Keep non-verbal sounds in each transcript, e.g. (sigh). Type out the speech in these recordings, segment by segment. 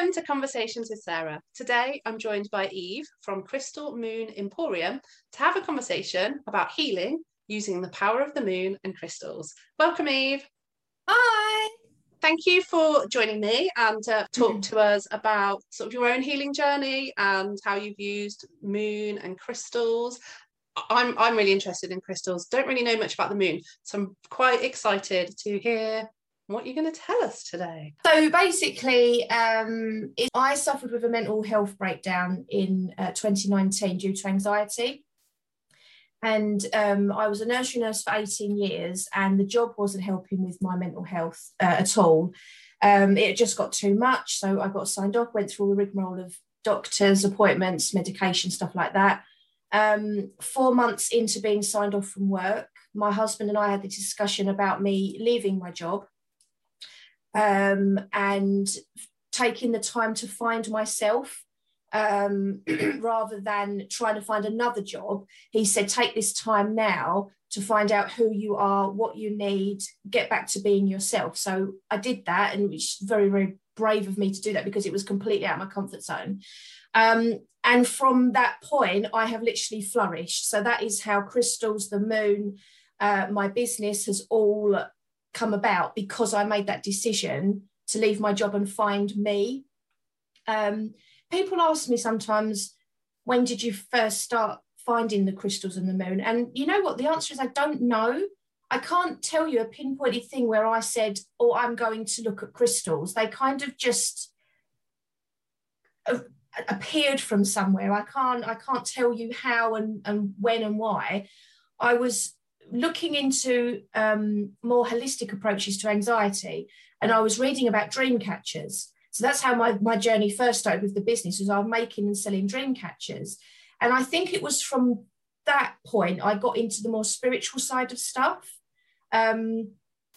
Welcome to Conversations with Sarah. Today I'm joined by Eve from Crystal Moon Emporium to have a conversation about healing using the power of the moon and crystals. Welcome, Eve. Hi. Thank you for joining me and uh, talk mm. to us about sort of your own healing journey and how you've used moon and crystals. I'm I'm really interested in crystals. Don't really know much about the moon, so I'm quite excited to hear what are you're going to tell us today. So basically, um, I suffered with a mental health breakdown in uh, 2019 due to anxiety. And um, I was a nursery nurse for 18 years, and the job wasn't helping with my mental health uh, at all. Um, it just got too much. So I got signed off, went through all the rigmarole of doctors, appointments, medication, stuff like that. Um, four months into being signed off from work, my husband and I had the discussion about me leaving my job um, and taking the time to find myself um, (clears throat) rather than trying to find another job. He said, take this time now to find out who you are, what you need, get back to being yourself. So I did that, and it's very, very brave of me to do that because it was completely out of my comfort zone. Um, and from that point, I have literally flourished. So that is how crystals, the moon, uh, my business has all come about because I made that decision to leave my job and find me. Um, people ask me sometimes, when did you first start finding the crystals and the moon? And you know what? The answer is I don't know. I can't tell you a pinpointed thing where I said, oh, I'm going to look at crystals. They kind of just appeared from somewhere. I can't, I can't tell you how and, and when and why. I was looking into um, more holistic approaches to anxiety, and I was reading about dream catchers. So that's how my, my journey first started with the business was I was making and selling dream catchers. And I think it was from that point I got into the more spiritual side of stuff. Um,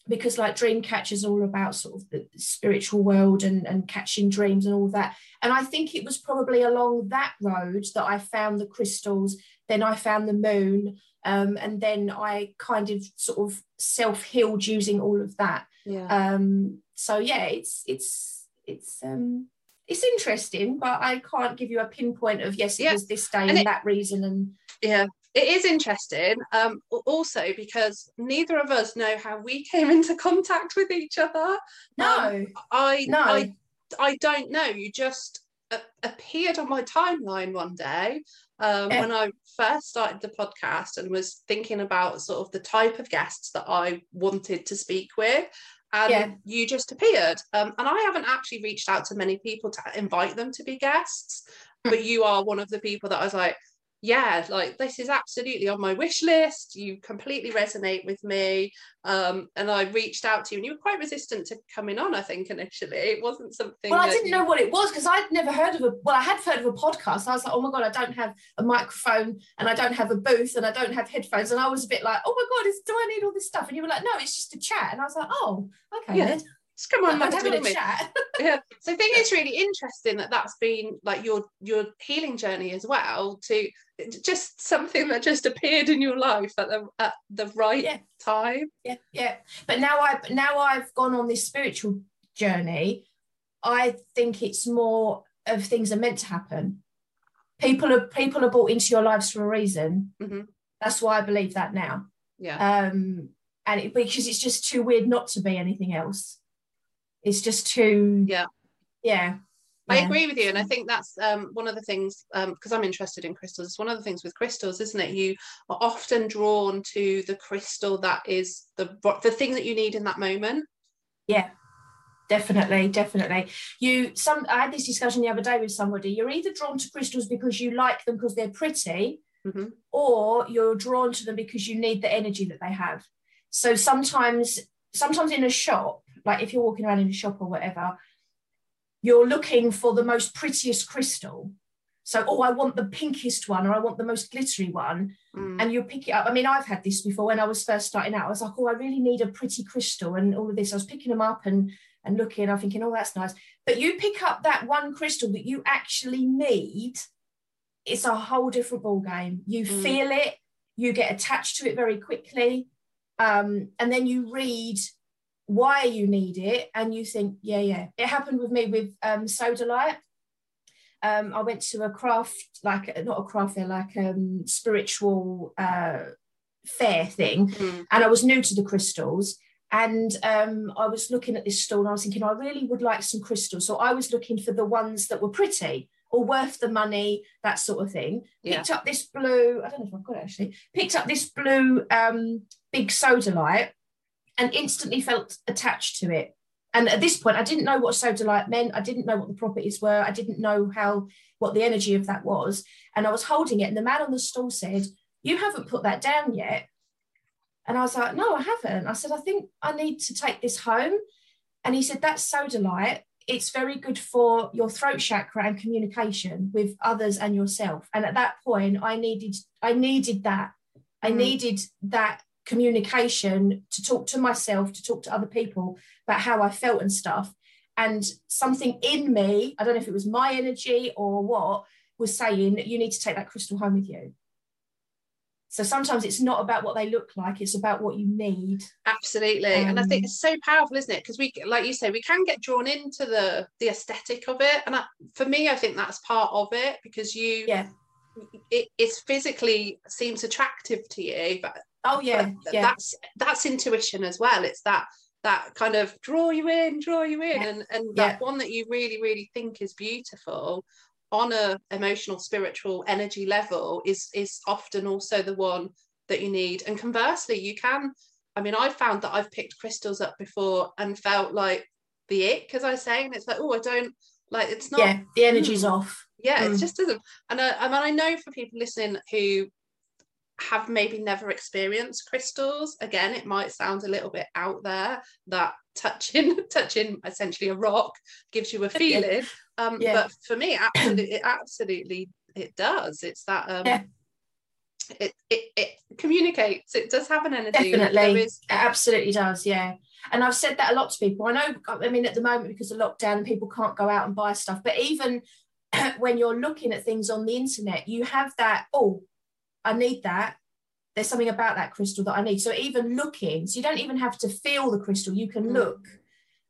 because like dream catchers all about sort of the spiritual world and, and catching dreams and all that. And I think it was probably along that road that I found the crystals, then I found the moon, um, and then I kind of sort of self healed using all of that. Yeah. Um, so yeah, it's it's it's um, it's interesting, but I can't give you a pinpoint of yes, it yeah. was this day and, and it, that reason. And yeah, it is interesting. Um, also because neither of us know how we came into contact with each other. No, um, I no, I, I don't know. You just appeared on my timeline one day um, yeah. when I first started the podcast and was thinking about sort of the type of guests that I wanted to speak with. And yeah. you just appeared. Um, and I haven't actually reached out to many people to invite them to be guests, hmm. but you are one of the people that I was like, yeah, like this is absolutely on my wish list. You completely resonate with me. Um, and I reached out to you, and you were quite resistant to coming on, I think, initially. It wasn't something. Well, I didn't you... know what it was because I'd never heard of a, well, I had heard of a podcast. I was like, oh my God, I don't have a microphone and I don't have a booth and I don't have headphones. And I was a bit like, oh my God, is, do I need all this stuff? And you were like, no, it's just a chat. And I was like, oh, okay. Yeah. Just come on, like, having a chat. (laughs) yeah. So I think it's really interesting that that's been like your your healing journey as well. To just something that just appeared in your life at the at the right yeah. time. Yeah, yeah. But now I now I've gone on this spiritual journey. I think it's more of things are meant to happen. People are people are brought into your lives for a reason. Mm-hmm. That's why I believe that now. Yeah. Um, and it, because it's just too weird not to be anything else. It's just too. Yeah. Yeah. I agree with you, and I think that's um, one of the things because um, I'm interested in crystals. It's one of the things with crystals, isn't it? You are often drawn to the crystal that is the the thing that you need in that moment. Yeah, definitely, definitely. You some I had this discussion the other day with somebody. You're either drawn to crystals because you like them because they're pretty, mm-hmm. or you're drawn to them because you need the energy that they have. So sometimes, sometimes in a shop, like if you're walking around in a shop or whatever, you're looking for the most prettiest crystal. So, oh, I want the pinkest one or I want the most glittery one. Mm. And you pick it up. I mean, I've had this before when I was first starting out. I was like, oh, I really need a pretty crystal and all of this. I was picking them up and and looking, I'm thinking, oh, that's nice. But you pick up that one crystal that you actually need, it's a whole different ball game. You mm. feel it, you get attached to it very quickly. Um, and then you read why you need it and you think yeah yeah it happened with me with um sodalite um, I went to a craft, like not a craft fair, like um, spiritual uh, fair thing, mm. and I was new to the crystals. And um, I was looking at this stall and I was thinking, I really would like some crystals. So I was looking for the ones that were pretty or worth the money, that sort of thing. Yeah. Picked up this blue, I don't know if I've got it actually, picked up this blue um, big sodalite and instantly felt attached to it. And at this point, I didn't know what sodalite meant. I didn't know what the properties were. I didn't know how what the energy of that was. And I was holding it, and the man on the stall said, "You haven't put that down yet." And I was like, "No, I haven't." I said, "I think I need to take this home." And he said, "That's sodalite. It's very good for your throat chakra and communication with others and yourself." And at that point, I needed I needed that. I mm. needed that communication to talk to myself, to talk to other people about how I felt and stuff. And something in me, I don't know if it was my energy or what, was saying, you need to take that crystal home with you. So sometimes it's not about what they look like, it's about what you need. Absolutely. Um, and I think um, it's so powerful, isn't it? Because we, like you say, we can get drawn into the the aesthetic of it. And I, for me, I think that's part of it because you yeah it it's physically seems attractive to you, but Oh yeah, yeah. That's that's intuition as well. It's that that kind of draw you in, draw you in, yeah. and and that yeah. one that you really really think is beautiful on a emotional spiritual energy level is is often also the one that you need. And conversely, you can. I mean, I've found that I've picked crystals up before and felt like the ick, as I say, and it's like, oh, I don't like. It's not. Yeah, the energy's mm. off. Yeah, mm. it just doesn't. And I, I mean, I know for people listening who have maybe never experienced crystals. Again it might sound a little bit out there that touching (laughs) touching essentially a rock gives you a (laughs) feeling um yeah. but for me absolutely it absolutely it does. It's that um yeah. it, it it communicates. It does have an energy definitely. is... it absolutely does yeah. And I've said that a lot to people. I know I mean at the moment because of lockdown people can't go out and buy stuff but even (clears throat) when you're looking at things on the internet you have that oh I need that. There's something about that crystal that I need. So even looking, so you don't even have to feel the crystal, you can mm. look.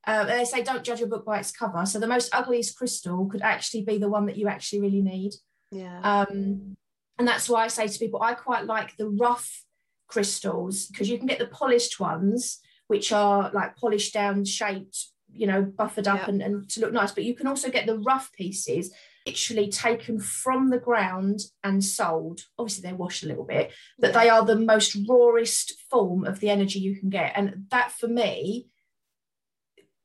Uh, they say don't judge a book by its cover. So the most ugliest crystal could actually be the one that you actually really need. Yeah. Um, and that's why I say to people, I quite like the rough crystals because you can get the polished ones, which are like polished down, shaped, you know, buffered up yeah. and, and to look nice. But you can also get the rough pieces literally taken from the ground and sold. Obviously, they're washed a little bit, but they are the most rawest form of the energy you can get. And that for me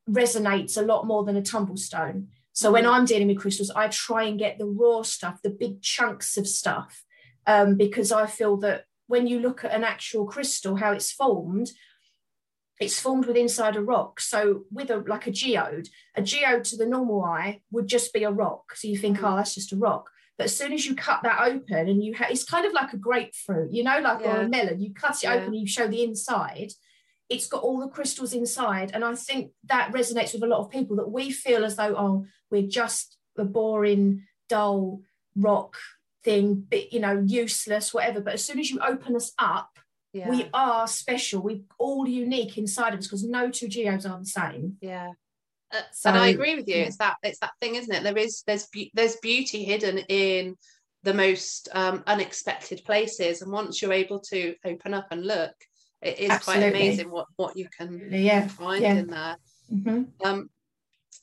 resonates a lot more than a tumble stone. So when mm. I'm dealing with crystals, I try and get the raw stuff, the big chunks of stuff, um, because I feel that when you look at an actual crystal, how it's formed, it's formed with inside a rock. So with a like a geode, a geode to the normal eye would just be a rock. So you think, mm. oh, that's just a rock. But as soon as you cut that open and you have, it's kind of like a grapefruit, you know, like yeah. or a melon. You cut it yeah. open, you show the inside. It's got all the crystals inside, and I think that resonates with a lot of people that we feel as though, oh, we're just a boring, dull rock thing, bit, you know, useless, whatever. But as soon as you open us up, yeah. we are special we're all unique inside of us because no two geodes are the same yeah uh, so, and I agree with you. Yeah. It's that it's that thing, isn't it? There is there's be- there's beauty hidden in the most um, unexpected places, and once you're able to open up and look, it is Absolutely. quite amazing what what you can yeah. find yeah. in there. Mm-hmm. Um,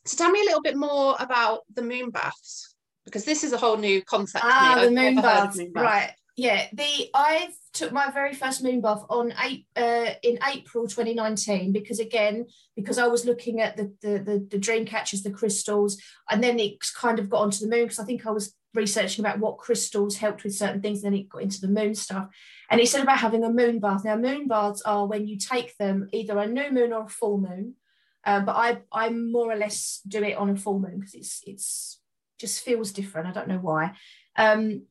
so tell me a little bit more about the moon baths because this is a whole new concept. Ah, the moon baths. moon baths, right? Yeah, the I've took my very first moon bath on eight, uh, in April 2019 because again because I was looking at the, the the, the dream catchers the crystals and then it kind of got onto the moon because I think I was researching about what crystals helped with certain things and then it got into the moon stuff. And he said about having a moon bath. Now moon baths are when you take them either a new moon or a full moon um, but I I more or less do it on a full moon because it's it's just feels different. I don't know why. Um,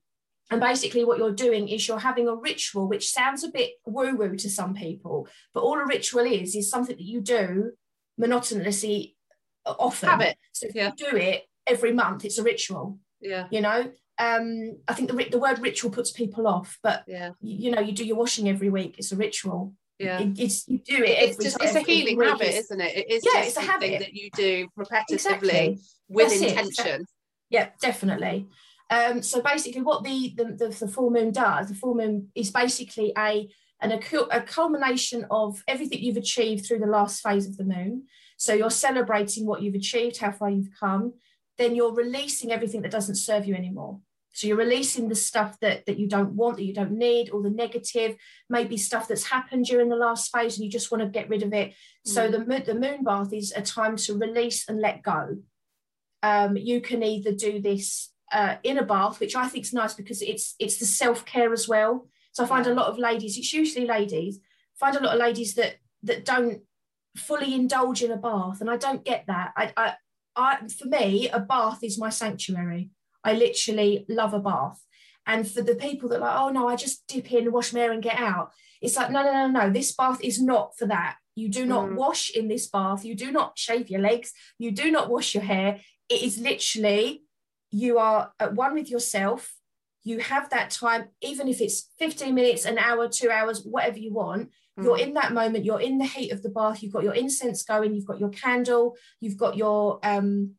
and basically, what you're doing is you're having a ritual, which sounds a bit woo woo to some people, but all a ritual is, is something that you do monotonously uh, often. Habit. So if yeah. you do it every month, it's a ritual. Yeah. You know, um, I think the, the word ritual puts people off, but yeah, you, you know, you do your washing every week, it's a ritual. yeah. It, it's you do it it's just, it's a healing habit isn't it it is yeah, it's something that you do repetitively exactly. with That's intention it. yeah definitely um, so basically what the, the, the the full moon does the full moon is basically a an a culmination of everything you've achieved through the last phase of the moon so you're celebrating what you've achieved how far you've come then you're releasing everything that doesn't serve you anymore so you're releasing the stuff that, that you don't want, that you don't need, or the negative, maybe stuff that's happened during the last phase and you just want to get rid of it. Mm. So the, the moon bath is a time to release and let go. Um, you can either do this uh, in a bath, which I think is nice because it's it's the self-care as well. So I find yeah. a lot of ladies, it's usually ladies, find a lot of ladies that that don't fully indulge in a bath. And I don't get that. I, I, I for me, a bath is my sanctuary. I literally love a bath. And for the people that like, oh no, I just dip in, wash my hair and get out. It's like, no, no, no, no. This bath is not for that. You do not mm. wash in this bath. You do not shave your legs. You do not wash your hair. It is literally, you are at one with yourself. You have that time, even if it's 15 minutes, an hour, two hours, whatever you want. Mm. You're in that moment. You're in the heat of the bath. You've got your incense going. You've got your candle. You've got your um,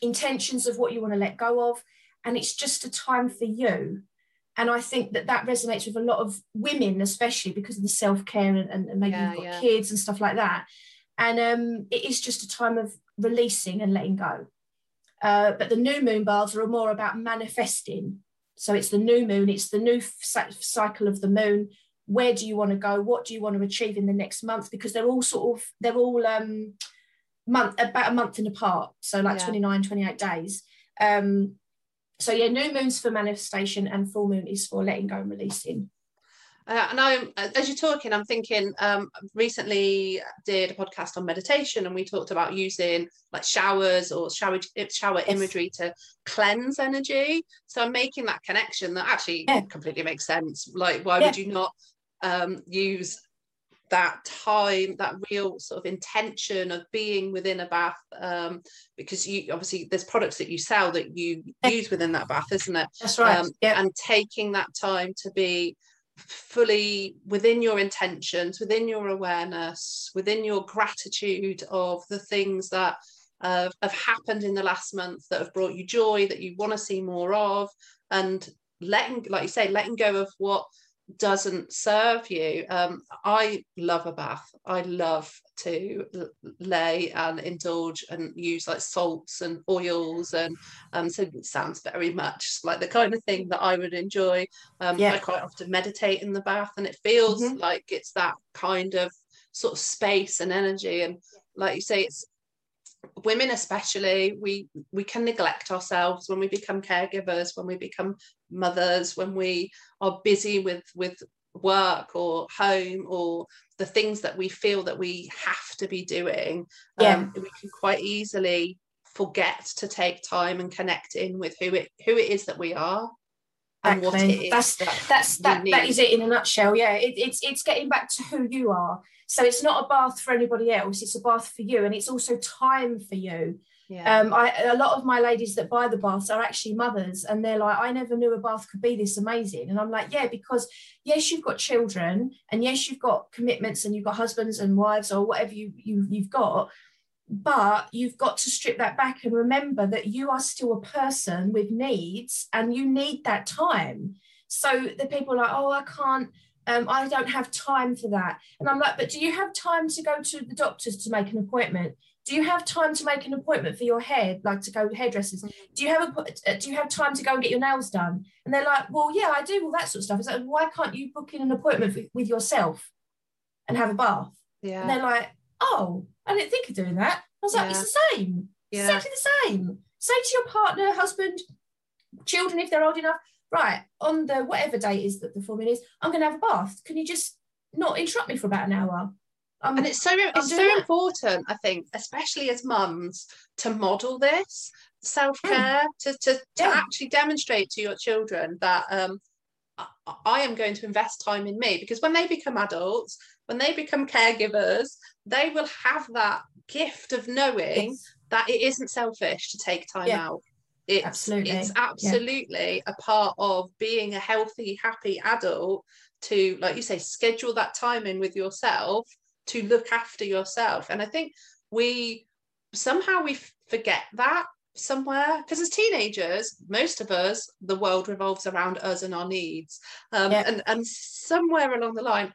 intentions of what you want to let go of and it's just a time for you and I think that that resonates with a lot of women, especially because of the self care and, and, maybe yeah, you've got yeah. kids and stuff like that. And um, it is just a time of releasing and letting go. Uh, but the new moon baths are more about manifesting. So it's the new moon, it's the new cycle of the moon. Where do you want to go? What do you want to achieve in the next month? Because they're all sort of, they're all um, month about a month in apart. So like yeah. 29, 28 days. Um, so yeah, new moon's for manifestation and full moon is for letting go and releasing. Uh, and I'm as you're talking, I'm thinking. Um, recently did a podcast on meditation, and we talked about using like showers or shower shower yes. imagery to cleanse energy. So I'm making that connection that actually yeah. completely makes sense. Like, why yeah. would you not um, use that time, that real sort of intention of being within a bath, um, because you obviously there's products that you sell that you use within that bath, isn't it? That's right. Um, yeah. And taking that time to be fully within your intentions, within your awareness, within your gratitude of the things that have happened in the last month that have brought you joy, that you want to see more of, and letting, like you say, letting go of what doesn't serve you. Um, I love a bath. I love to lay and indulge and use like salts and oils and um, so it sounds very much like the kind of thing that I would enjoy. Um, yeah. I quite often meditate in the bath and it feels mm-hmm. like it's that kind of sort of space and energy and like you say it's women especially we we can neglect ourselves when we become caregivers when we become mothers when we are busy with with work or home or the things that we feel that we have to be doing yeah. Um, we can quite easily forget to take time and connect in with who it who it is that we are and what it is that's that that's that, that is it in a nutshell yeah it, it's it's getting back to who you are so it's not a bath for anybody else, it's a bath for you. And it's also time for you. Yeah. Um, I, a lot of my ladies that buy the baths are actually mothers, and they're like, I never knew a bath could be this amazing. And I'm like, yeah, because yes, you've got children, and yes, you've got commitments, and you've got husbands and wives, or whatever you, you you've got, but you've got to strip that back and remember that you are still a person with needs, and you need that time. So the people are like, oh, I can't um, I don't have time for that. And I'm like, but do you have time to go to the doctors to make an appointment? Do you have time to make an appointment for your hair, like to go to hairdressers? Do you have a uh, do you have time to go and get your nails done? And they're like, well, yeah, I do all that sort of stuff. It's like, why can't you book in an appointment with, with yourself and have a bath? Yeah. And they're like, oh, I didn't think of doing that. I was like, yeah. it's the same. Yeah. Exactly the same. Say to your partner, husband, children, if they're old enough, right, on the whatever date is that the full moon is, I'm going to have a bath. Can you just not interrupt me for about an hour? Um, and it's so it's so that. important, I think, especially as mums, to model this self-care, mm. to, to, to yeah. actually demonstrate to your children that um, I am going to invest time in me because when they become adults, when they become caregivers, they will have that gift of knowing yes. that it isn't selfish to take time yeah. out it's absolutely. it's absolutely yeah. a part of being a healthy happy adult to like you say schedule that time in with yourself to look after yourself and i think we somehow we forget that somewhere because as teenagers most of us the world revolves around us and our needs um, yeah. and and somewhere along the line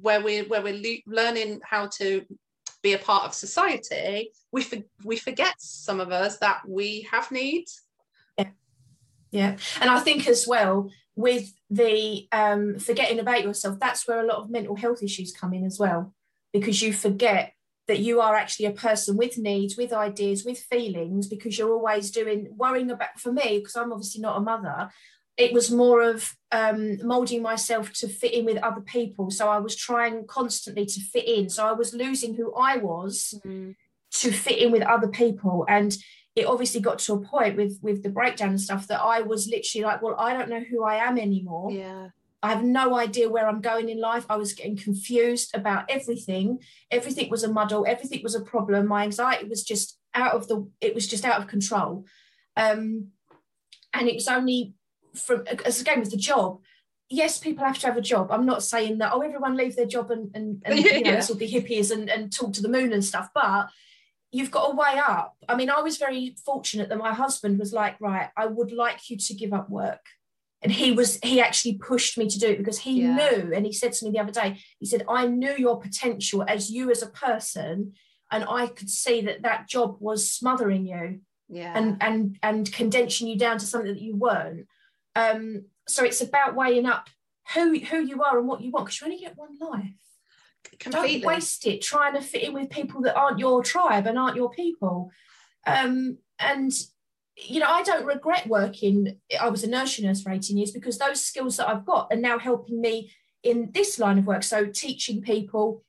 where we where we're le- learning how to be a part of society we for, we forget some of us that we have needs yeah yeah and i think as well with the um, forgetting about yourself that's where a lot of mental health issues come in as well because you forget that you are actually a person with needs, with ideas, with feelings, because you're always doing worrying about. For me, because I'm obviously not a mother, it was more of um, molding myself to fit in with other people. So I was trying constantly to fit in. So I was losing who I was mm-hmm. to fit in with other people, and it obviously got to a point with with the breakdown and stuff that I was literally like, well, I don't know who I am anymore. Yeah. I have no idea where I'm going in life. I was getting confused about everything. Everything was a muddle. Everything was a problem. My anxiety was just out of the. It was just out of control. Um, and it was only from as again with the job. Yes, people have to have a job. I'm not saying that. Oh, everyone leave their job and and, and you (laughs) know, this will be hippies and and talk to the moon and stuff. But you've got a way up. I mean, I was very fortunate that my husband was like, right, I would like you to give up work and he was he actually pushed me to do it because he yeah. knew and he said to me the other day he said i knew your potential as you as a person and i could see that that job was smothering you yeah and and and condensing you down to something that you weren't um so it's about weighing up who who you are and what you want because you only get one life Completely. don't waste it trying to fit in with people that aren't your tribe and aren't your people um and you know, I don't regret working. I was a nursery nurse for 18 years because those skills that I've got are now helping me in this line of work. So teaching people,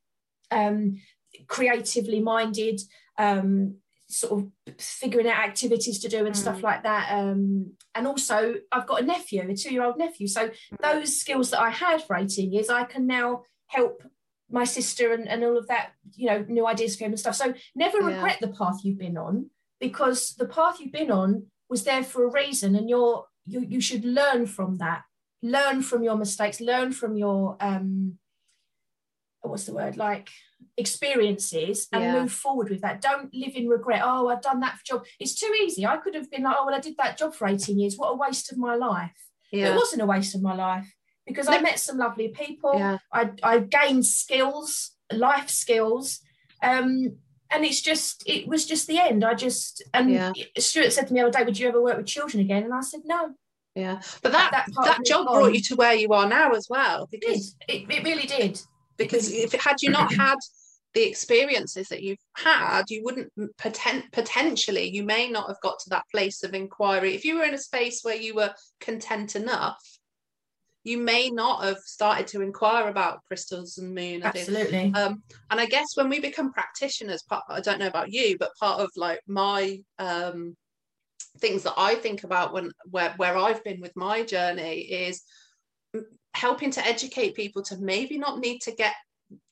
um, creatively minded, um, sort of figuring out activities to do and mm. stuff like that. Um, and also, I've got a nephew, a two-year-old nephew. So mm. those skills that I had for 18 years, I can now help my sister and, and all of that, you know, new ideas for him and stuff. So never yeah. regret the path you've been on because the path you've been on was there for a reason and you're you, you should learn from that learn from your mistakes learn from your um what's the word like experiences and yeah. move forward with that. Don't live in regret. Oh i've done that job. It's too easy. I could have been like oh well i did that job for 18 years. What a waste of my life. Yeah. it wasn't a waste of my life because i met some lovely people. Yeah. I, I gained skills life skills um and it's just it was just the end. I just and yeah. stuart said to me the other day would you ever work with children again? And i said no. Yeah. But that that, that job brought you to where you are now as well because it, it, it really did. because if it had you not had the experiences that you've had you wouldn't poten- potentially you may not have got to that place of inquiry if you were in a space where you were content enough you may not have started to inquire about crystals and moon. Absolutely. Um, and I guess when we become practitioners, part, I don't know about you, but part of like my um, things that I think about when where where I've been with my journey is helping to educate people to maybe not need to get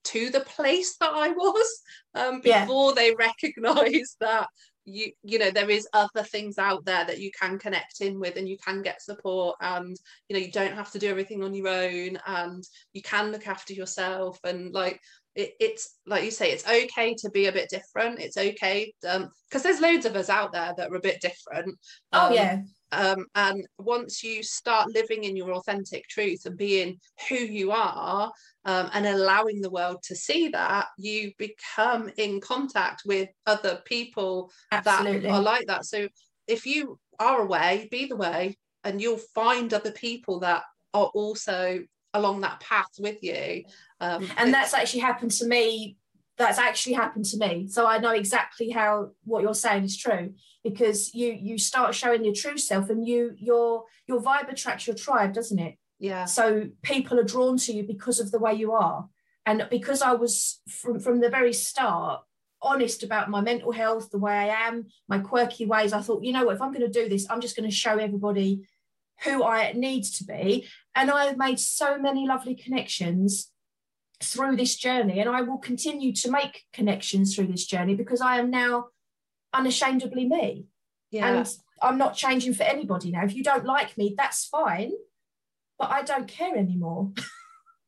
to the place that I was um, before yeah. they recognize (laughs) that you you know there is other things out there that you can connect in with and you can get support and you know you don't have to do everything on your own and you can look after yourself and like it, it's like you say it's okay to be a bit different. It's okay um because there's loads of us out there that are a bit different. Oh um, yeah um, and once you start living in your authentic truth and being who you are um, and allowing the world to see that, you become in contact with other people Absolutely. that are like that. So if you are away, be the way, and you'll find other people that are also along that path with you. Um, and that's actually happened to me that's actually happened to me. So i know exactly how what you're saying is true because you you start showing your true self and you your your vibe attracts your tribe doesn't it? Yeah. So people are drawn to you because of the way you are. And because i was from from the very start honest about my mental health the way i am my quirky ways i thought you know what if i'm going to do this i'm just going to show everybody who i need to be. And i've made so many lovely connections through this journey and I will continue to make connections through this journey because I am now unashamedly me. Yeah. And I'm not changing for anybody now. If you don't like me, that's fine, but I don't care anymore. (laughs)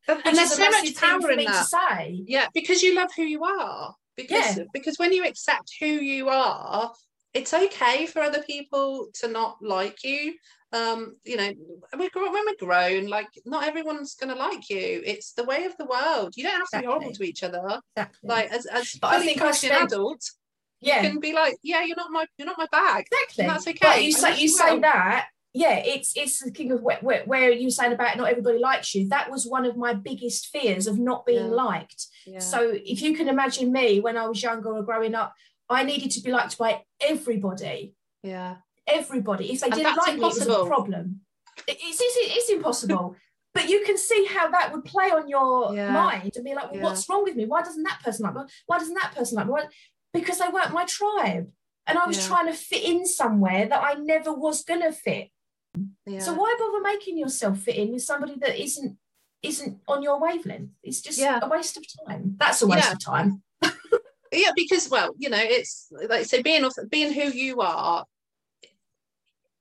And, there's so much power in that. say. Yeah, because you love who you are. Because yeah. because when you accept who you are, it's okay for other people to not like you. Um, you know, we're, when we're grown, like not everyone's going to like you. It's the way of the world. You don't have to exactly. be horrible to each other. Exactly. Like as as but I think I spent, adult, yeah. you can be like, yeah, you're not my you're not my bag. Exactly. that's okay. But you say you say that yeah, it's it's the king of where, where, where, you saying about not everybody likes you. That was one of my biggest fears of not being yeah. liked. Yeah. So if you can imagine me when I was younger or growing up, I needed to be liked by everybody. Yeah, everybody. If they and didn't like impossible. me, it a problem. It's it's, it's impossible. (laughs) but you can see how that would play on your yeah. mind and be like, well, what's wrong with me? Why doesn't that person like me? Why doesn't that person like me? Why? Because they weren't my tribe. And I was trying to fit in somewhere that I never was going to fit. Yeah. So why bother making yourself fit in with somebody that isn't isn't on your wavelength? It's just yeah. a waste of time. That's a waste yeah. of time. (laughs) yeah, because well, you know, it's like say being off being who you are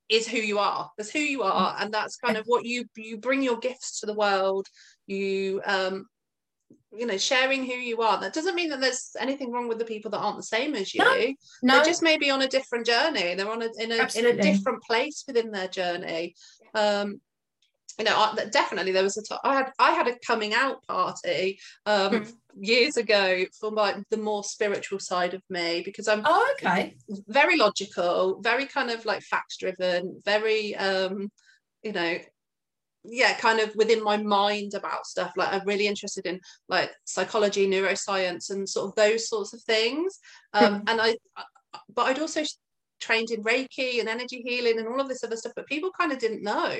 is who you are. That's who you are, and that's kind of what you you bring your gifts to the world. You um you know sharing who you are. That doesn't mean that there's anything wrong with the people that aren't the same as you. No, no. they're just maybe on a different journey. They're on a in a, in a different place within their journey. Um you know I, definitely there was a t- I had I had a coming out party um mm. years ago for my the more spiritual side of me because I'm oh okay. very logical very kind of like facts driven very um you know yeah kind of within my mind about stuff. Like i'm really interested in like psychology neuroscience and sort of those sorts of things. Um, and I, but i'd also trained in reiki and energy healing and all of this other stuff but people kind of didn't know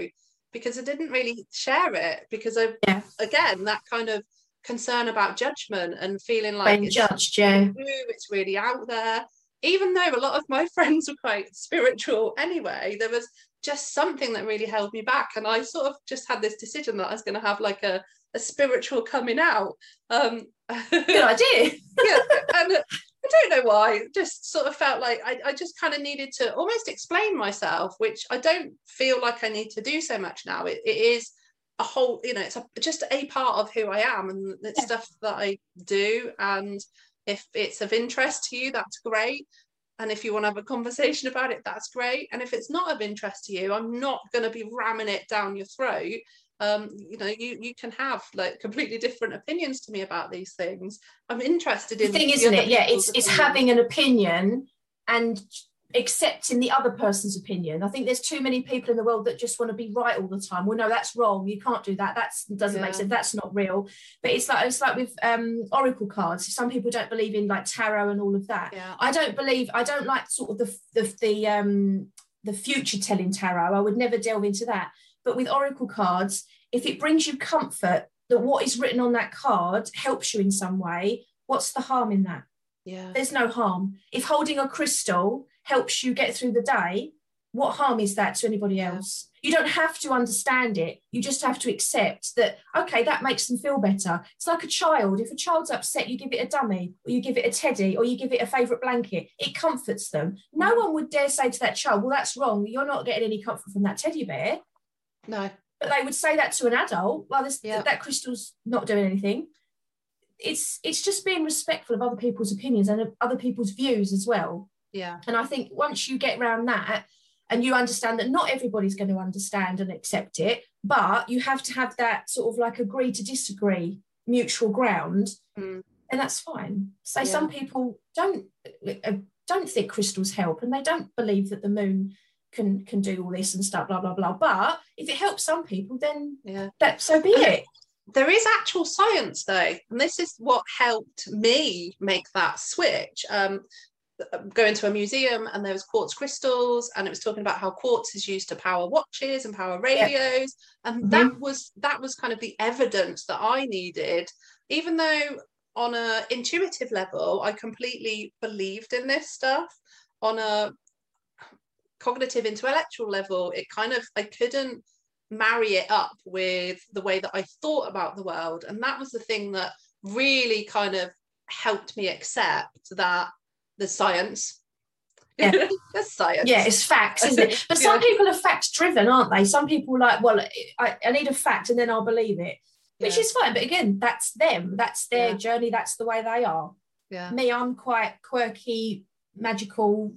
because i didn't really share it because I yeah. again that kind of concern about judgment and feeling like Being it's judged yeah it's really out there even though a lot of my (laughs) friends were quite spiritual anyway there was just something that really held me back. And I sort of just had this decision that I was going to have like a, a spiritual coming out. Um, (laughs) Good idea. yeah. And I don't know why, just sort of felt like I, I just kind of needed to almost explain myself, which I don't feel like I need to do so much now. it, it is a whole, you know, it's a, just a part of who I am and it's yeah. stuff that I do. And if it's of interest to you, that's great and if you want to have a conversation about it that's great and if it's not of interest to you i'm not going to be ramming it down your throat um, you know you you can have like completely different opinions to me about these things i'm interested in the thing isn't it yeah it's it's having an opinion and accepting the other person's opinion. I think there's too many people in the world that just want to be right all the time. Well, no, that's wrong. You can't do that. That doesn't yeah. make sense. That's not real. But it's like it's like with um, oracle cards. Some people don't believe in like tarot and all of that. Yeah. I don't believe. I don't like sort of the the the um the future telling tarot. I would never delve into that. But with oracle cards, if it brings you comfort that what is written on that card helps you in some way, what's the harm in that? Yeah. There's no harm. If holding a crystal helps you get through the day, what harm is that to anybody else? You don't have to understand it. You just have to accept that, okay, that makes them feel better. It's like a child. If a child's upset, you give it a dummy, or you give it a teddy, or you give it a favourite blanket. It comforts them. No mm. one would dare say to that child, well, that's wrong. You're not getting any comfort from that teddy bear. No. But they would say that to an adult. Well, this, yeah. that crystal's not doing anything. It's it's just being respectful of other people's opinions and other people's views as well. Yeah. And I think once you get around that and you understand that not everybody's going to understand and accept it, but you have to have that sort of like agree to disagree mutual ground, mm. and that's fine. So yeah. some people don't uh, don't think crystals help and they don't believe that the moon can can do all this and stuff, blah blah blah. But if it helps some people, then yeah, that so be it. There is actual science though, and this is what helped me make that switch. Um, going to a museum and there was quartz crystals and it was talking about how quartz is used to power watches and power radios yeah. and mm-hmm. that was that was kind of the evidence that i needed even though on a intuitive level i completely believed in this stuff on a cognitive intellectual level it kind of i couldn't marry it up with the way that i thought about the world and that was the thing that really kind of helped me accept that the science Yeah. (laughs) That's science. Yeah, it's facts, isn't it? (laughs) But some Yeah. people are facts driven, aren't they? Some people are like, well, I, I need a fact and then I'll believe it, which Yeah. is fine. But again, that's them. That's their Yeah. journey. That's the way they are. yeah. Me, I'm quite quirky, magical,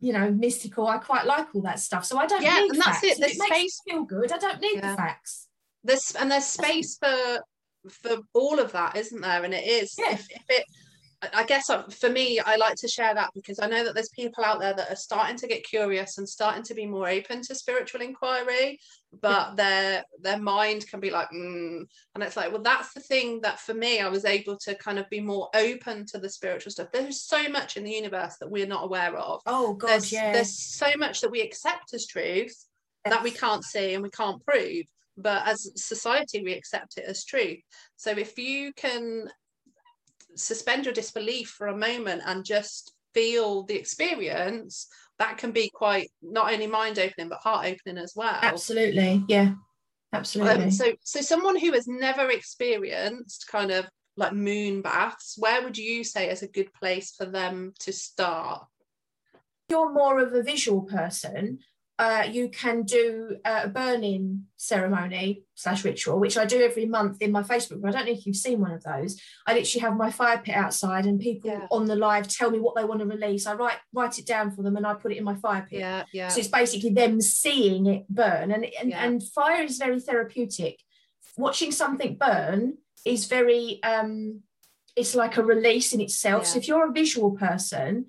you know, mystical. I quite like all that stuff. So I don't Yeah, need and that's facts. it. If There's it makes space- me feel good. I don't need Yeah. the facts. there's and there's space for for all of that isn't there and it is Yeah. if, if it I- guess uh, for me, I like to share that because I know that there's people out there that are starting to get curious and starting to be more open to spiritual inquiry, but (laughs) their their mind can be like, mm. and it's like, well, that's the thing that for me, I was able to kind of be more open to the spiritual stuff. There's so much in the universe that we're not aware of. Oh God, There's, yeah. there's so much that we accept as truth that we can't see and we can't prove but as society we accept it as truth so if you can suspend your disbelief for a moment and just feel the experience that can be quite not only mind opening but heart opening as well. Absolutely, yeah, absolutely. um, so so someone who has never experienced kind of like moon baths where would you say is a good place for them to start? You're more of a visual person, uh, you can do a burning ceremony slash ritual, which I do every month in my Facebook group. I don't know if you've seen one of those. I literally have my fire pit outside, and people Yeah. on the live tell me what they want to release. I write write it down for them, and I put it in my fire pit. yeah yeah So it's basically them seeing it burn, and and, Yeah. and fire is very therapeutic. Watching something burn is very um, it's like a release in itself. So if you're a visual person,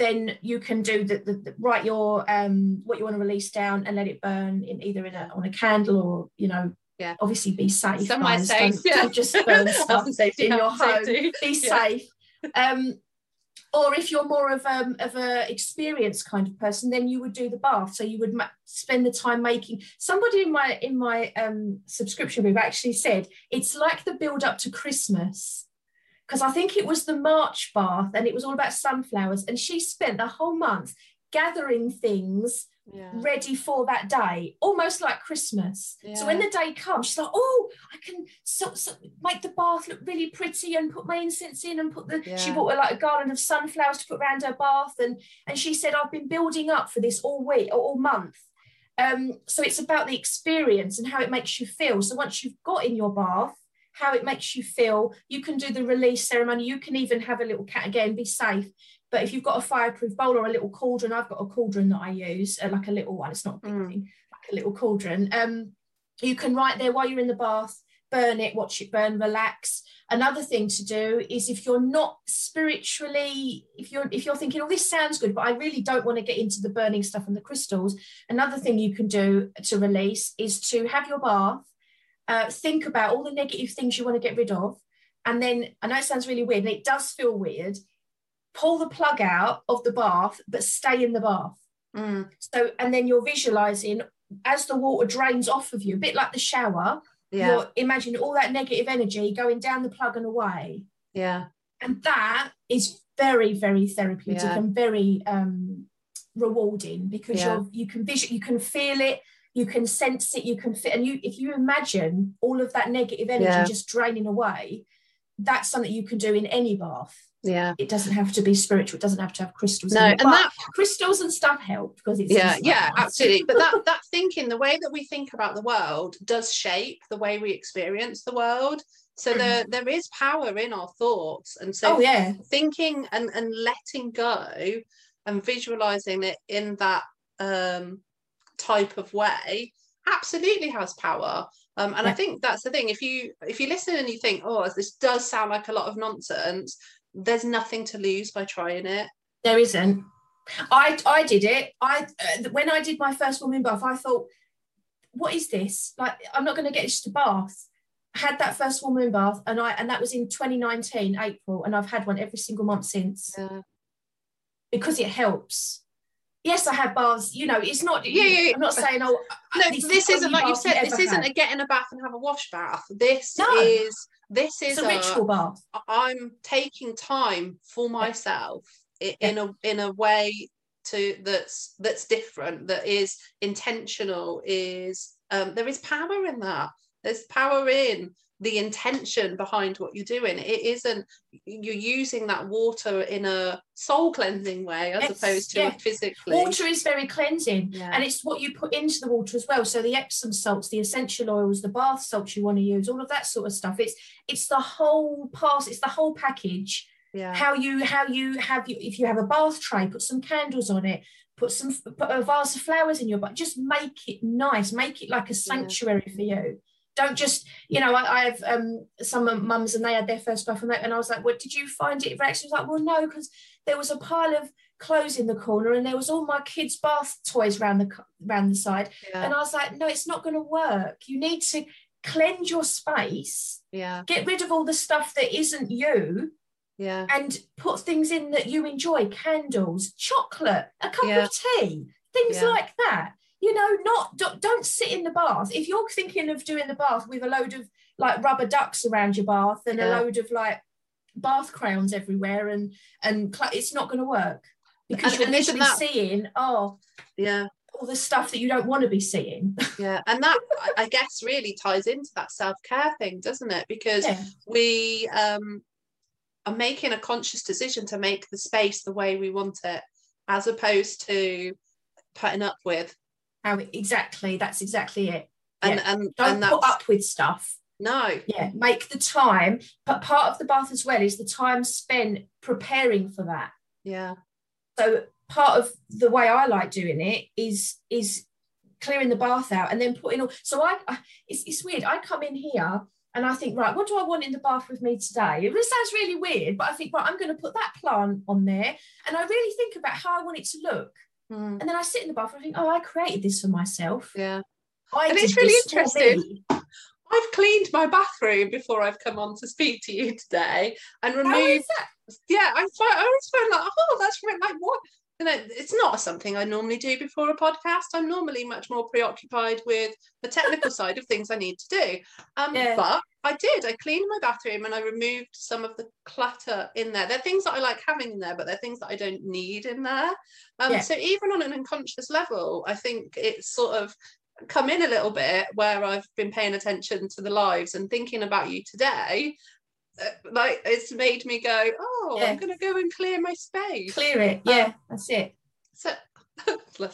then you can do the, the, the write your um what you want to release down and let it burn in either in a on a candle or you know Yeah. obviously be safe. Somewhere safe, Don't, yeah. don't just burn (laughs) stuff safety, in your home. safety. Be Yeah. safe. Um, or if you're more of um of a experienced kind of person, then you would do the bath. So you would ma- spend the time making. Somebody in my in my um subscription group actually said it's like the build up to Christmas because I think it was the March bath and it was all about sunflowers, and she spent the whole month gathering things yeah ready for that day, almost like Christmas. So when the day comes, she's like, "Oh, I can so, so make the bath look really pretty and put my incense in and put the." She Yeah. bought like a garland of sunflowers to put around her bath, and and she said, "I've been building up for this all week or all month." Um, so it's about the experience and how it makes you feel. So once you've got in your bath, how it makes you feel, you can do the release ceremony. You can even have a little cat again, be safe. But if you've got a fireproof bowl or a little cauldron, I've got a cauldron that I use, uh, like a little one. It's not a big Mm. thing, like a little cauldron. Um, you can write there while you're in the bath, burn it, watch it burn, relax. Another thing to do is if you're not spiritually, if you're if you're thinking, oh, this sounds good, but I really don't want to get into the burning stuff and the crystals. Another thing you can do to release is to have your bath, uh, think about all the negative things you want to get rid of, and then I know it sounds really weird, and it does feel weird. Pull the plug out of the bath, but stay in the bath. Mm, So, and then you're visualizing as the water drains off of you, a bit like the shower. yeah You're imagining all that negative energy going down the plug and away, yeah and that is very, very therapeutic Yeah. and very um, rewarding because Yeah. you're you can visual, you can feel it, you can sense it, you can fit, and you if you imagine all of that negative energy Yeah. just draining away, that's something you can do in any bath. yeah It doesn't have to be spiritual. It doesn't have to have crystals. No, and that- crystals and stuff help because it's yeah yeah absolutely but that (laughs) that thinking the way that we think about the world does shape the way we experience the world so there there is power in our thoughts and so oh yeah, thinking and and letting go and visualizing it in that um type of way absolutely has power um, and I think that's the thing. If you if you listen and you think, oh, this does sound like a lot of nonsense, there's nothing to lose by trying it. there isn't. I I did it. I uh, when I did my first moon bath, I thought, what is this? Like, I'm not going to get just a bath. I had that first moon bath, and I and that was in 2019 April, and I've had one every single month since Yeah. because it helps. Yes, I have baths. You know, it's not. Yeah, yeah, yeah. I'm not saying oh. No, is this isn't like you said. This isn't had. a get in a bath and have a wash bath. This No. is this is It's a ritual bath. I'm taking time for myself i- in a in a way to that's that's different that is intentional is um there is power in that there's power in the intention behind what you're doing. It isn't you're using that water in a soul cleansing way as yes, opposed to yeah. physically. Water is very cleansing, yeah. and it's what you put into the water as well. So the Epsom salts, the essential oils, the bath salts you want to use, all of that sort of stuff. It's it's the whole pass. It's the whole package. Yeah. How you how you have you if you have a bath tray, put some candles on it. Put some put a vase of flowers in your but just make it nice, make it like a sanctuary yeah. for you don't just you know I, I have um, some mums and they had their first bath and, and I was like what did you find it Rex was like well no because there was a pile of clothes in the corner and there was all my kids bath toys around the around the side yeah. and I was like no it's not going to work you need to cleanse your space yeah get rid of all the stuff that isn't you yeah and put things in that you enjoy candles chocolate a cup yeah. of tea things yeah. like that you know, not don't, don't sit in the bath. If you're thinking of doing the bath with a load of like rubber ducks around your bath and yeah. a load of like bath crowns everywhere and and cl- it's not going to work because and, you're literally that, seeing oh yeah all the stuff that you don't want to be seeing (laughs) yeah and that i guess really ties into that self-care thing doesn't it because yeah. we um are making a conscious decision to make the space the way we want it as opposed to putting up with how exactly that's exactly it and yeah. and don't and put up with stuff no yeah make the time but part of the bath as well is the time spent preparing for that yeah so part of the way i like doing it is is clearing the bath out and then putting all so i, I it's, it's weird i come in here and I think, right, what do I want in the bath with me today? It really sounds really weird, but I think, right, I'm going to put that plant on there. And I really think about how I want it to look. Mm. And then I sit in the bathroom and think, oh, I created this for myself. Yeah. I and it's really interesting. I've cleaned my bathroom before I've come on to speak to you today and removed. Yeah, I, find, I always find like, oh, that's like what? You know, it's not something I normally do before a podcast. I'm normally much more preoccupied with the technical side of things I need to do. Um, yeah. But I did. I cleaned my bathroom and I removed some of the clutter in there. They're things that I like having in there, but they're things that I don't need in there. Um, yeah. So even on an unconscious level, I think it's sort of come in a little bit where I've been paying attention to the lives and thinking about you today. Uh, like it's made me go, oh, yeah. I'm going to go and clear my space. Clear it. Yeah, um, that's it. So (laughs)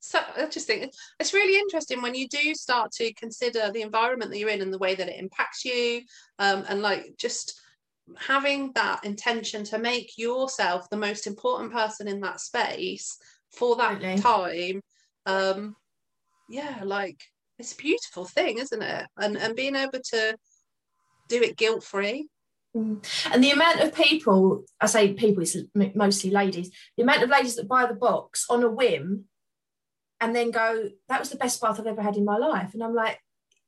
so I just think it's really interesting when you do start to consider the environment that you're in and the way that it impacts you, um, and like just having that intention to make yourself the most important person in that space for that totally. time. Um, yeah, like it's a beautiful thing, isn't it? And and being able to do it guilt free. Mm. And the amount of people, I say people, it's mostly ladies, the amount of ladies that buy the box on a whim and then go, that was the best bath I've ever had in my life. And I'm like,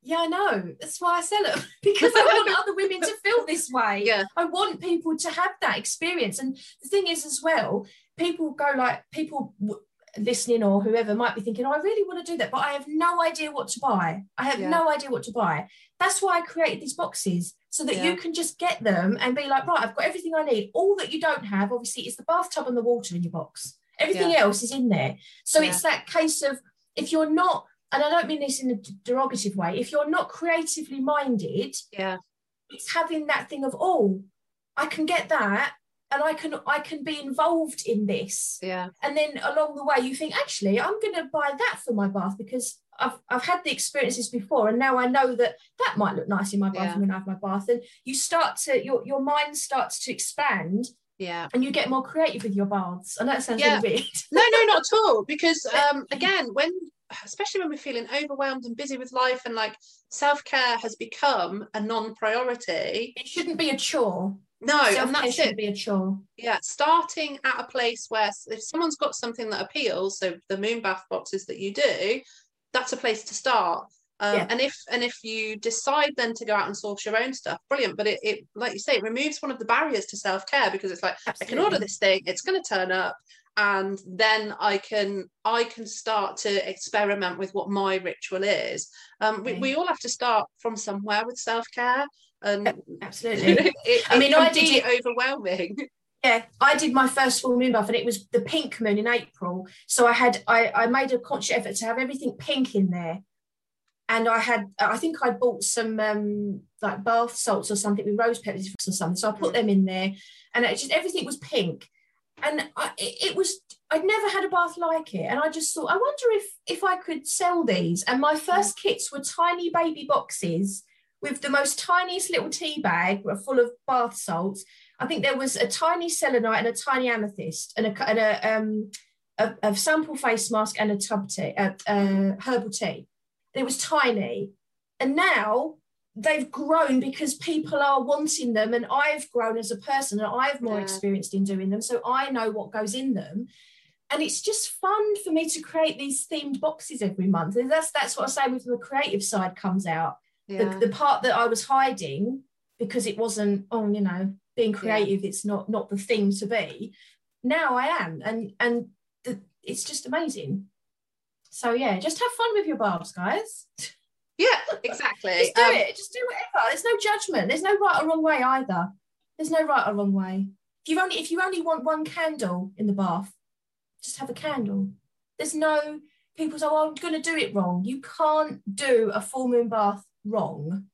yeah, I know. That's why I sell it (laughs) because I want (laughs) other women to feel this way. Yeah. I want people to have that experience. And the thing is, as well, people go like, people listening or whoever might be thinking, oh, I really want to do that, but I have no idea what to buy. I have yeah. no idea what to buy. That's why I created these boxes so that yeah. you can just get them and be like, right, I've got everything I need. All that you don't have, obviously, is the bathtub and the water in your box. Everything yeah. else is in there. So it's that case of if you're not, and I don't mean this in a derogative way, if you're not creatively minded, yeah, it's having that thing of, oh, I can get that and I can I can be involved in this. Yeah. And then along the way you think, actually, I'm gonna buy that for my bath because I've, I've had the experiences before and now I know that that might look nice in my bathroom yeah. when I have my bath and you start to your, your mind starts to expand yeah and you get more creative with your baths and that sounds yeah. really (laughs) (laughs) weird no no not at all because (laughs) um again when especially when we're feeling overwhelmed and busy with life and like self-care has become a non-priority it shouldn't be a chore no and that's it be a chore yeah starting at a place where if someone's got something that appeals so the moon bath boxes that you do that's a place to start um, yeah. And if and if you decide then to go out and source your own stuff, brilliant. But it, it like you say, it removes one of the barriers to self care because it's like Absolutely. I can order this thing, it's going to turn up, and then I can I can start to experiment with what my ritual is. Um, okay. we, we all have to start from somewhere with self care, and absolutely. (laughs) it, I mean, I did it. overwhelming. (laughs) Yeah, I did my first full moon bath and it was the pink moon in April. So I had I, I made a conscious effort to have everything pink in there and I had I think I bought some um, like bath salts or something with rose petals or something. So I put mm. them in there, and it just everything was pink, and I, it, it was I'd never had a bath like it, and I just thought I wonder if if I could sell these. And my first kits were tiny baby boxes with the most tiniest little tea bag full of bath salts. I think there was a tiny selenite and a tiny amethyst and a, and a um, a, a, sample face mask and a tub tea, a, a herbal tea And it was tiny. And now they've grown because people are wanting them and I've grown as a person and I've more yeah. experienced in doing them. So I know what goes in them. And it's just fun for me to create these themed boxes every month. And that's that's what I say with the creative side comes out. Yeah. The, the part that I was hiding because it wasn't, oh, you know, being creative, yeah. it's not not the thing to be. Now I am. And and the, it's just amazing. So yeah, just have fun with your barbs, guys. Yeah, (laughs) exactly. just do um, it. Just do whatever. There's no judgment. There's no right or wrong way either. There's no right or wrong way. If you only if you only want one candle in the bath, just have a candle. There's no people say, "Oh, I'm going to do it wrong." You can't do a full moon bath wrong.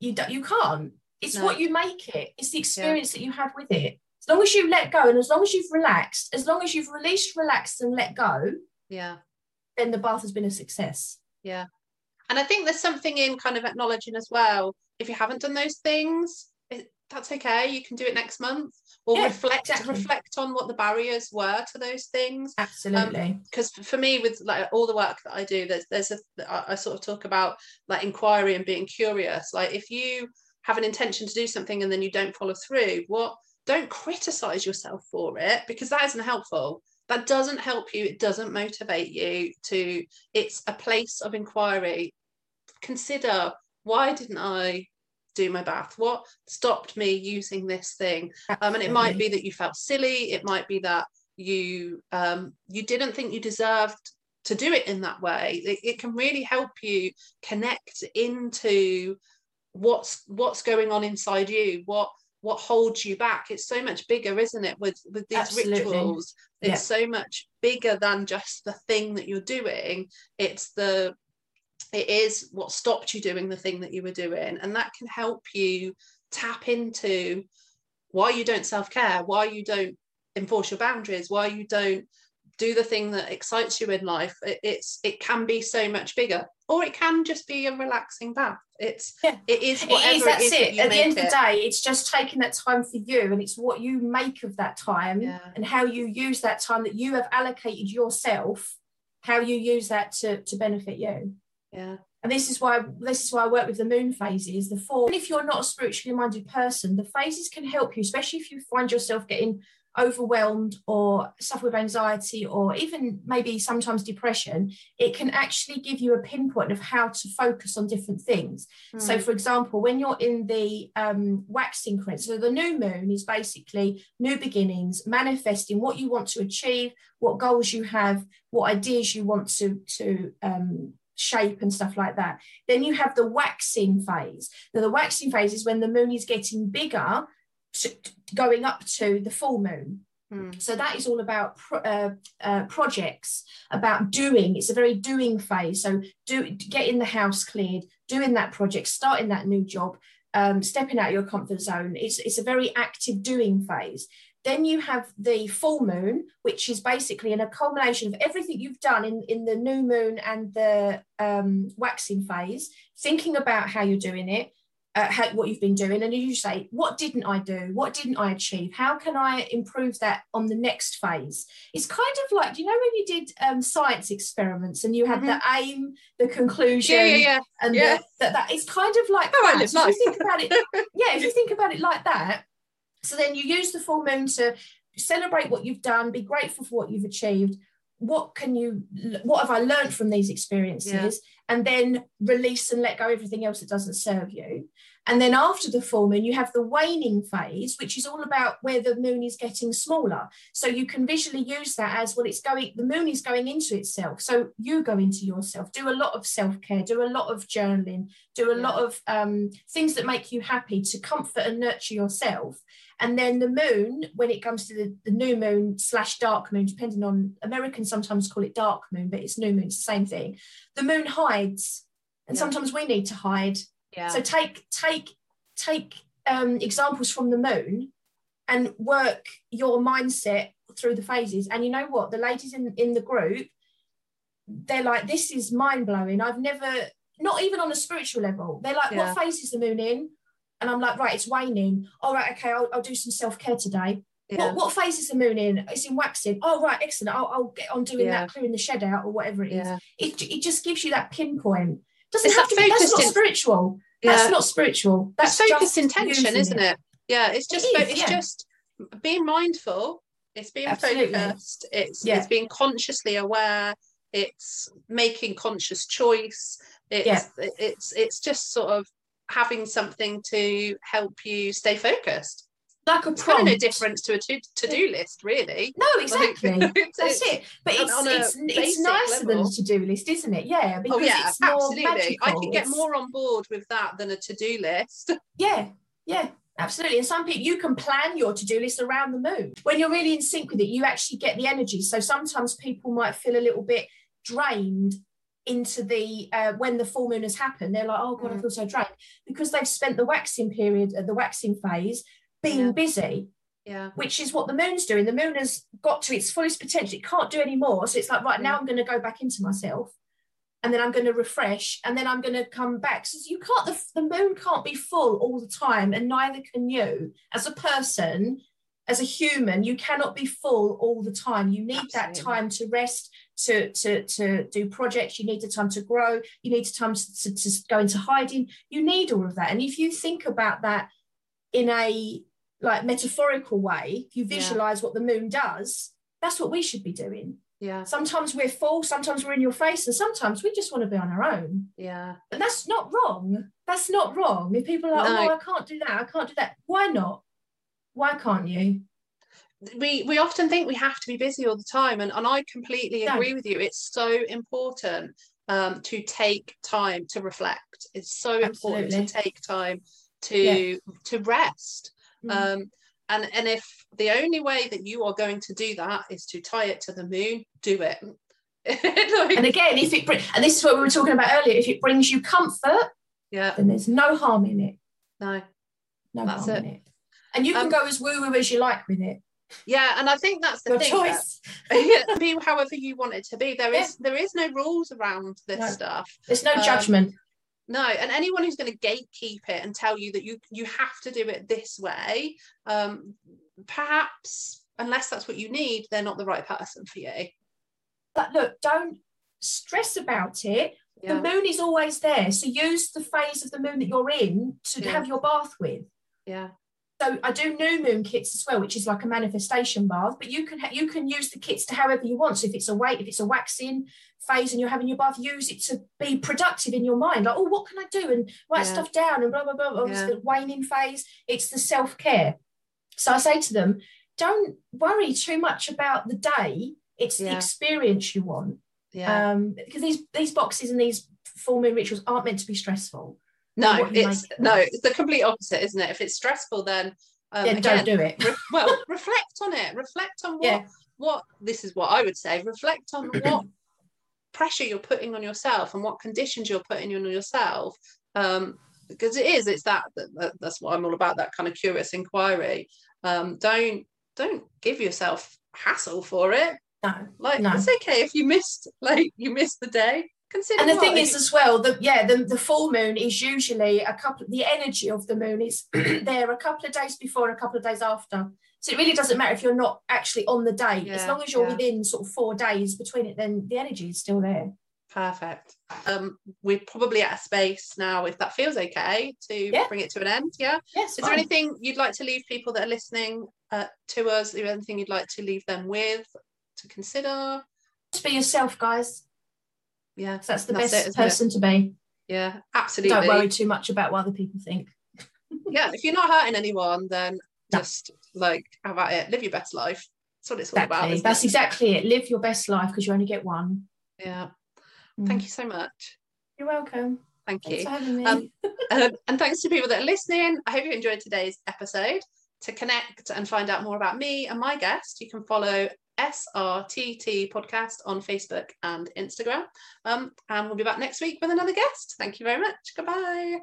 You don't, you can't. It's no. what you make it. It's the experience yeah. that you have with it. As long as you let go and as long as you've relaxed, as long as you've released, relaxed, and let go, yeah then the bath has been a success yeah and i think there's something in kind of acknowledging as well if you haven't done those things that's okay you can do it next month. Or yeah, reflect exactly. reflect on what the barriers were to those things. Absolutely. because um, for me with like all the work that i do there's there's a I sort of talk about like inquiry and being curious. Like if you have an intention to do something and then you don't follow through what don't criticize yourself for it because that isn't helpful. That doesn't help you it doesn't motivate you to it's a place of inquiry. Consider why didn't i do my bath. What stopped me using this thing? Um, and it might be that you felt silly. It might be that you um, you didn't think you deserved to do it in that way. It, it can really help you connect into what's what's going on inside you what what holds you back. It's so much bigger isn't it with with these Absolutely. rituals? It's yeah. so much bigger than just the thing that you're doing. It's the it is what stopped you doing the thing that you were doing and that can help you tap into why you don't self-care why you don't enforce your boundaries why you don't do the thing that excites you in life it, it's it can be so much bigger or it can just be a relaxing bath it's yeah. it is whatever it is that's it, is it. That at the end of the day it's just taking that time for you and it's what you make of that time yeah. and how you use that time that you have allocated yourself how you use that to to benefit you yeah and this is why this is why I work with the moon phases, the four. And if you're not a spiritually minded person, the phases can help you, especially if you find yourself getting overwhelmed or suffer with anxiety or even maybe sometimes depression, it can actually give you a pinpoint of how to focus on different things. Mm. So, for example, when you're in the um, waxing crescent, so the new moon is basically new beginnings, manifesting what you want to achieve, what goals you have, what ideas you want to, to um, shape and stuff like that. Then you have the waxing phase. Now, the waxing phase is when the moon is getting bigger to, going up to the full moon. Mm. So that is all about pro, uh, uh, projects, about doing. It's a very doing phase. So do getting the house cleared, doing that project, starting that new job, um, stepping out your comfort zone. It's it's a very active doing phase. Then you have the full moon, which is basically an accumulation of everything you've done in, in the new moon and the um, waxing phase, thinking about how you're doing it, uh, how, what you've been doing and you say what didn't i do what didn't i achieve how can i improve that on the next phase it's kind of like you know when you did um, science experiments and you had mm-hmm. the aim the conclusion yeah, yeah, yeah. and yeah. The, that, that it's kind of like oh, that. If you think about it yeah if you think about it like that so then you use the full moon to celebrate what you've done be grateful for what you've achieved. What can you what have i learned from these experiences? Yeah. and then release and let go everything else that doesn't serve you. And then after the full moon you have the waning phase which is all about where the moon is getting smaller. So you can visually use that as well it's going the moon is going into itself. So you go into yourself. Do a lot of self-care do a lot of journaling do a yeah. lot of um, things that make you happy to comfort and nurture yourself And then the moon, when it comes to the, the new moon slash dark moon, depending on Americans sometimes call it dark moon, but it's new moon, it's the same thing. The moon hides, and Yeah. sometimes we need to hide. Yeah. So take take take um, examples from the moon and work your mindset through the phases. And you know what? The ladies in, in the group, they're like, this is mind blowing. I've never, not even on a spiritual level, they're like, Yeah. what phase is the moon in? And I'm like, right, it's waning. All right, okay, I'll, I'll do some self care today. yeah. What, what phase is the moon in? It's in waxing. Oh, right, excellent. I'll, I'll get on doing Yeah. that, clearing the shed out or whatever it is. yeah. It, it just gives you that pinpoint. Doesn't It's have that to be, that's not in- spiritual. That's not spiritual. That's it's focused intention, isn't it? Yeah, it's just fo- is, it's just being mindful. It's being Absolutely. focused. It's it's being consciously aware. It's making conscious choice. It's it's it's just sort of having something to help you stay focused. Like a It's kind of no difference to a to to do list, really. No, exactly. Like, (laughs) it's- That's it. But it's it's it's nicer than a to-do list, isn't it? Yeah, oh, because Oh yeah, it's more absolutely. I can get more on board with that than a to-do list. (laughs) Yeah, yeah, absolutely. And some people you can plan your to-do list around the moon. When you're really in sync with it, you actually get the energy. So sometimes people might feel a little bit drained into the uh, when the full moon has happened. They're like, oh god, I Mm. feel so drained because they've spent the waxing period, uh, the waxing phase, being Yeah. busy. Yeah. which is what the moon's doing. The moon has got to its fullest potential. It can't do any more. So it's like, right, now I'm going to go back into myself and then I'm going to refresh and then I'm going to come back. So you can't, the, the moon can't be full all the time and neither can you. As a person, as a human, you cannot be full all the time. You need that time to rest, to, to, to do projects. You need the time to grow. You need the time to, to, to go into hiding. You need all of that. And if you think about that in a like metaphorical way, if you Yeah. visualize what the moon does, that's what we should be doing. Yeah. Sometimes we're full, sometimes we're in your face, and sometimes we just want to be on our own. Yeah. And that's not wrong. That's not wrong. If people are like, No. oh, I can't do that, I can't do that. Why not? Why can't you? We we often think we have to be busy all the time and, and i completely agree with you it's so important um, to take time to reflect it's so important to take time to Yeah. to rest Mm. um, and and if the only way that you are going to do that is to tie it to the moon do it (laughs) Like, And again, if it and this is what we were talking about earlier, if it brings you comfort, yeah then there's no harm in it. no No That's harm it. in it. And you can Um, go as woo woo as you like with it. Yeah and i think that's the Your thing choice. (laughs) yeah, be however you want it to be There is Yeah. there is no rules around this No. stuff There's no Um, judgment. No, and anyone who's going to gatekeep it and tell you that you you have to do it this way, um, perhaps unless that's what you need, they're not the right person for you. But look, don't stress about it. Yeah, The moon is always there. So use the phase of the moon that you're in to Yeah. have your bath with. yeah, So I do new moon kits as well, which is like a manifestation bath. But you can you can use the kits to however you want. So if it's a weight, if it's a waxing phase, and you're having your bath, use it to be productive in your mind. Like, oh, what can I do? And write Yeah. stuff down and blah blah blah. It's Yeah. the waning phase. It's the self care. So I say to them, don't worry too much about the day. It's the experience you want. yeah. Um, because these these boxes and these full moon rituals aren't meant to be stressful. No, it's it no, it's the complete opposite, isn't it? If it's stressful, then um, yeah, again, don't do it. re- well, (laughs) reflect on it. Reflect on what Yeah. what this is what I would say. Reflect on (clears throat) what pressure you're putting on yourself and what conditions you're putting on yourself. Um, because it is, it's that, that that's what I'm all about. That kind of curious inquiry. Um, don't don't give yourself hassle for it. No. Like No. it's okay if you missed (laughs) like you missed the day. Consider and the thing is as well that yeah the, the full moon is usually a couple the energy of the moon is (clears throat) there a couple of days before and a couple of days after so it really doesn't matter if you're not actually on the day as long as you're yeah. within sort of four days between it then the energy is still there Perfect. Um, we're probably at a space now, if that feels okay, to Yeah. bring it to an end. Yeah. yes Is there anything you'd like to leave people that are listening uh, to us? Is there anything you'd like to leave them with to consider? just be yourself guys Yeah. 'cause that's the That's best it? person to be Yeah. Absolutely. don't worry too much about what other people think Yeah. If you're not hurting anyone, then No. just like how about it? Live your best life. That's what it's all about. exactly that's it? exactly it live your best life because you only get one Yeah. Mm. Thank you so much. you're welcome Thank thanks you. for having me Um, (laughs) Um, and thanks to people that are listening. I hope you enjoyed today's episode. to connect and find out more about me and my guest, you can follow SRTT podcast on Facebook and Instagram. Um, and we'll be back next week with another guest. Thank you very much. Goodbye.